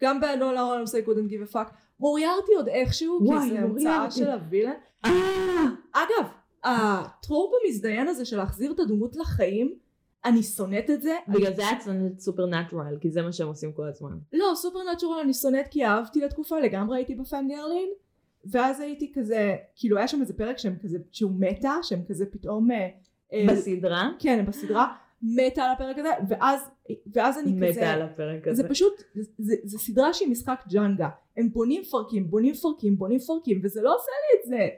S1: גם באנולה הולמס I couldn't give a fuck. מוריארטי עוד איכשהו, כי זה המצאה. של ה villain.
S2: אה,
S1: אגב, ה trope המזדיין הזה של להחזיר את הדמות לחיים, אני שונאת את זה.
S2: בגלל זה את שונאת סופרנטרל, כי זה מה שהם עושים כל הזמן.
S1: לא, סופרנטורל אני שונאת כי אהבתי לתקופה, לגמרי הייתי ב fangirling. ואז הייתי כזה, כאילו היה שם איזה פרק שהם כזה, שהוא מתה, שהם כזה פתאום... אה, אה,
S2: בסדרה,
S1: כן, בסדרה, מתה על הפרק הזה, ואז, ואז אני כזה...
S2: מתה על הפרק הזה.
S1: זה פשוט, זה, זה, זה סדרה שהיא משחק ג'אנגה. הם בונים פרקים, בונים פרקים, בונים פרקים, וזה לא עושה לי את זה.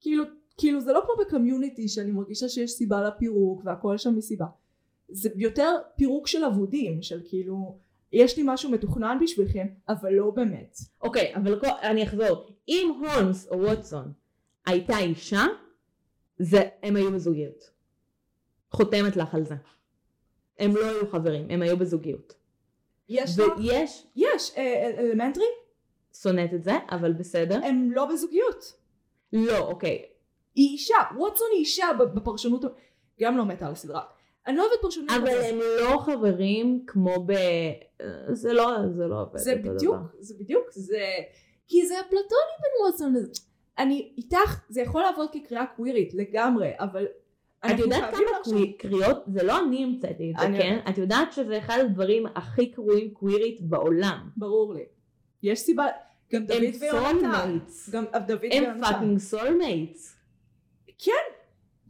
S1: כאילו, כאילו זה לא כמו בקמיוניטי שאני מרגישה שיש סיבה לפירוק והכל שם מסיבה. זה יותר פירוק של אבודים, של כאילו, יש לי משהו מתוכנן בשבילכם, אבל לא באמת.
S2: אוקיי, אבל כל- אני אחזור. אם הולמס או ווטסון הייתה אישה, זה, הם היו בזוגיות. חותמת לך על זה. הם לא היו חברים, הם היו בזוגיות.
S1: יש לך,
S2: ויש,
S1: יש, אה, אלמנטרי,
S2: שונאת את זה, אבל בסדר.
S1: הם לא בזוגיות.
S2: לא, אוקיי.
S1: היא אישה, ווטסון היא אישה בפרשנות, גם לא מתה על הסדרה. אני לא אוהבת פרשנות,
S2: אבל. הם לא חברים כמו ב... זה לא, זה לא עובד.
S1: זה בדיוק. זה בדיוק, זה... כי זה אפלטוני בין ווטסון לזה. אני איתך, זה יכול לעבוד כקריאה קווירית לגמרי, אבל...
S2: את יודעת כמה קריאות, זה לא אני המצאתי את זה, כן? את יודעת שזה אחד הדברים הכי קרויים קווירית בעולם.
S1: ברור לי. יש סיבה, גם דוד
S2: הם
S1: ויונתן.
S2: soulmates.
S1: גם דוד
S2: הם
S1: ויונתן.
S2: fucking soulmates.
S1: כן,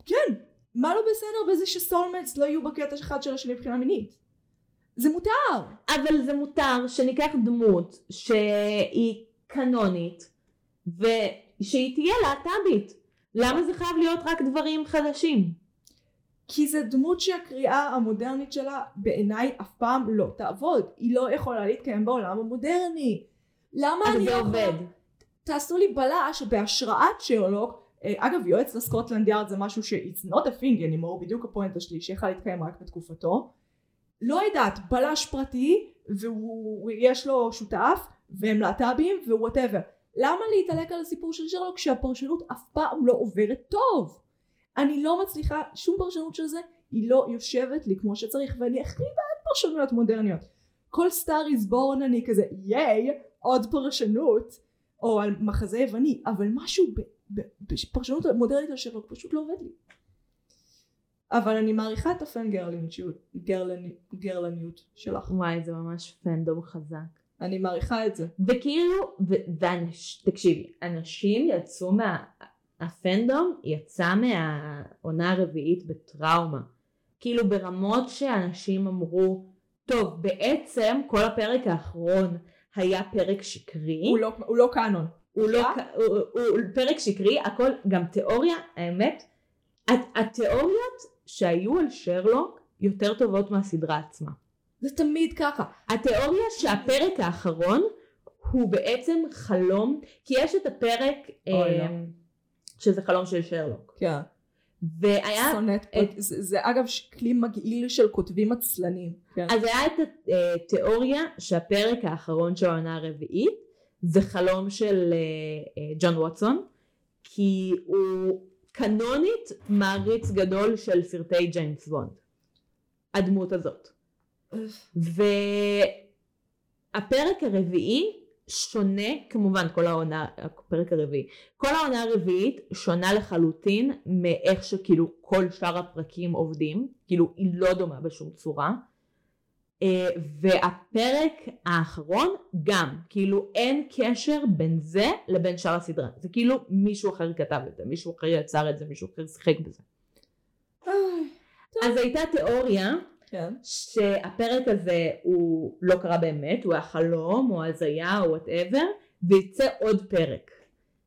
S1: כן. מה לא בסדר בזה שסולמנטס לא יהיו בקטע אחד של השני מבחינה מינית? זה מותר.
S2: אבל זה מותר שניקח דמות שהיא קנונית ושהיא תהיה להט"בית. למה זה חייב להיות רק דברים חדשים?
S1: כי זה דמות שהקריאה המודרנית שלה בעיניי אף פעם לא תעבוד. היא לא יכולה להתקיים בעולם המודרני. למה
S2: אבל
S1: אני
S2: זה
S1: לא
S2: עובד.
S1: יכולה... תעשו לי בלש בהשראת שרלוק. אה, אגב, יועץ לסקוטלנד יארד זה משהו ש- it's not a thing anymore, בדיוק הפואנטה שלי, שיכל להתקיים רק בתקופתו. לא יודעת, בלש פרטי, ויש לו שותף, והם להט"בים, ו whatever. למה להתעלק על הסיפור של שרלוק כשהפרשנות אף פעם לא עוברת טוב? אני לא מצליחה, שום פרשנות של זה, היא לא יושבת לי כמו שצריך, ואני הכי בעד פרשנויות מודרניות. כל סטאר איז בורן אני כזה, ייי, עוד פרשנות, או על מחזה יווני, אבל משהו ב- בפרשנות מודרנית על שרלוק פשוט לא עובד לי. אבל אני מעריכה את הפן גרלניות, גרלני- גרלניות שלך.
S2: וואי זה ממש פנדום חזק.
S1: אני מעריכה את זה.
S2: וכאילו, ו- ואנש, תקשיבי, אנשים יצאו מה... הפנדום יצא מהעונה הרביעית בטראומה. כאילו ברמות שאנשים אמרו, טוב, בעצם כל הפרק האחרון היה פרק שקרי.
S1: הוא לא, הוא לא קאנון.
S2: הוא לא,
S1: אה?
S2: הוא, הוא, הוא פרק שקרי, הכל, גם תיאוריה, האמת, הת, התיאוריות שהיו על שרלוק יותר טובות מהסדרה עצמה.
S1: זה תמיד ככה.
S2: התיאוריה שהפרק האחרון הוא בעצם חלום, כי יש את הפרק
S1: אוי, לא.
S2: אמ, שזה חלום של שרלוק,
S1: כן.
S2: והיה,
S1: שונאת,
S2: את-
S1: זה זה אגב כלי מגעיל של כותבים עצלנים. כן.
S2: אז היה את התיאוריה שהפרק האחרון של העונה הרביעית זה חלום של אה, אה, ג'ון ווטסון, כי הוא קנונית מעריץ גדול של סרטי ג'יימס בונד. הדמות הזאת. והפרק הרביעי שונה, כמובן כל העונה, הפרק הרביעי, כל העונה הרביעית שונה לחלוטין מאיך שכאילו כל שאר הפרקים עובדים, כאילו היא לא דומה בשום צורה. אה, והפרק האחרון גם, כאילו אין קשר בין זה לבין שאר הסדרה, זה כאילו מישהו אחר כתב את זה, מישהו אחר יצר את זה, מישהו אחר שיחק בזה. אז הייתה תיאוריה
S1: כן.
S2: שהפרק הזה הוא לא קרה באמת, הוא היה חלום או הזיה או וואטאבר, ויצא עוד פרק.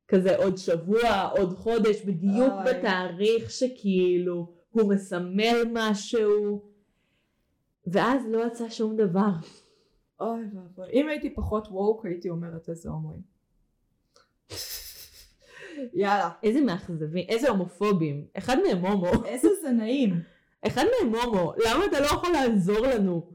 S2: כזה עוד שבוע, עוד חודש, בדיוק. בתאריך שכאילו הוא מסמל משהו, ואז לא יצא שום דבר.
S1: אוי ואבוי. אם הייתי פחות ווק הייתי אומרת איזה הומואים. יאללה.
S2: איזה מאכזבים, איזה הומופובים. אחד מהם הומו,
S1: איזה זה נעים.
S2: אחד מהם הומו, למה אתה לא יכול לעזור לנו?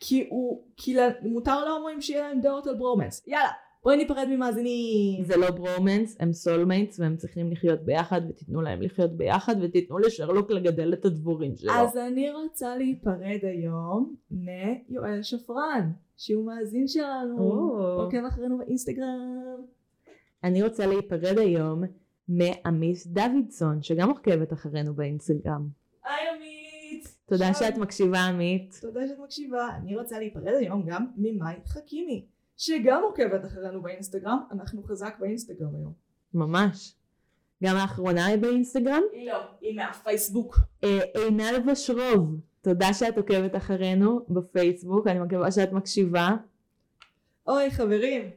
S1: כי הוא, כי מותר להומואים שיהיה להם דעות על ברומנס. יאללה. בואי ניפרד ממאזינים.
S2: זה לא ברומנס, הם soulmates והם צריכים לחיות ביחד ותיתנו להם לחיות ביחד ותיתנו לשרלוק לגדל את הדבורים שלו.
S1: אז אני רוצה להיפרד היום מיואל שפרן, שהוא מאזין שלנו. עוקב אחרינו באינסטגרם.
S2: אני רוצה להיפרד היום מעמיס דוידסון שגם עוקבת אחרינו באינסטגרם.
S1: היי עמית.
S2: תודה. שאת מקשיבה עמית.
S1: תודה שאת מקשיבה. אני רוצה להיפרד היום גם ממאי חכימי, שגם עוקבת אחרינו באינסטגרם. אנחנו חזק באינסטגרם היום.
S2: ממש. גם האחרונה היא באינסטגרם.
S1: היא לא, היא מהפייסבוק.
S2: אה, עינל ושרוב, תודה שאת עוקבת אחרינו בפייסבוק, אני מקווה שאת מקשיבה.
S1: אוי חברים,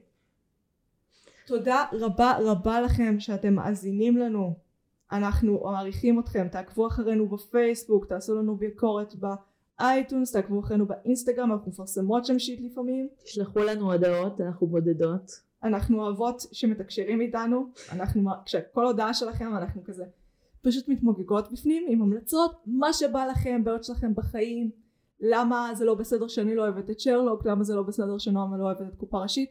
S1: תודה רבה רבה לכם שאתם מאזינים לנו. אנחנו מעריכים אתכם, תעקבו אחרינו בפייסבוק, תעשו לנו ביקורת באייטונס, תעקבו אחרינו באינסטגרם, אנחנו מפרסמות שם שיט לפעמים.
S2: תשלחו לנו הודעות, אנחנו בודדות.
S1: אנחנו אוהבות שמתקשרים איתנו, אנחנו, כשכל הודעה שלכם אנחנו כזה פשוט מתמוגגות בפנים עם המלצות, מה שבא לכם, בעיות שלכם בחיים, למה זה לא בסדר שאני לא אוהבת את שרלוק, למה זה לא בסדר שנועם לא אוהבת את קופה ראשית,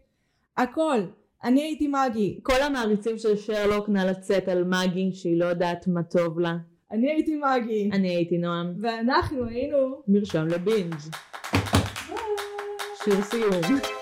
S1: הכל. אני הייתי מגי,
S2: כל המעריצים של שרלוק נא לצאת על מגי שהיא לא יודעת מה טוב לה.
S1: אני הייתי מגי,
S2: אני הייתי נועם.
S1: ואנחנו היינו
S2: מרשם לבינג'. שיר סיום.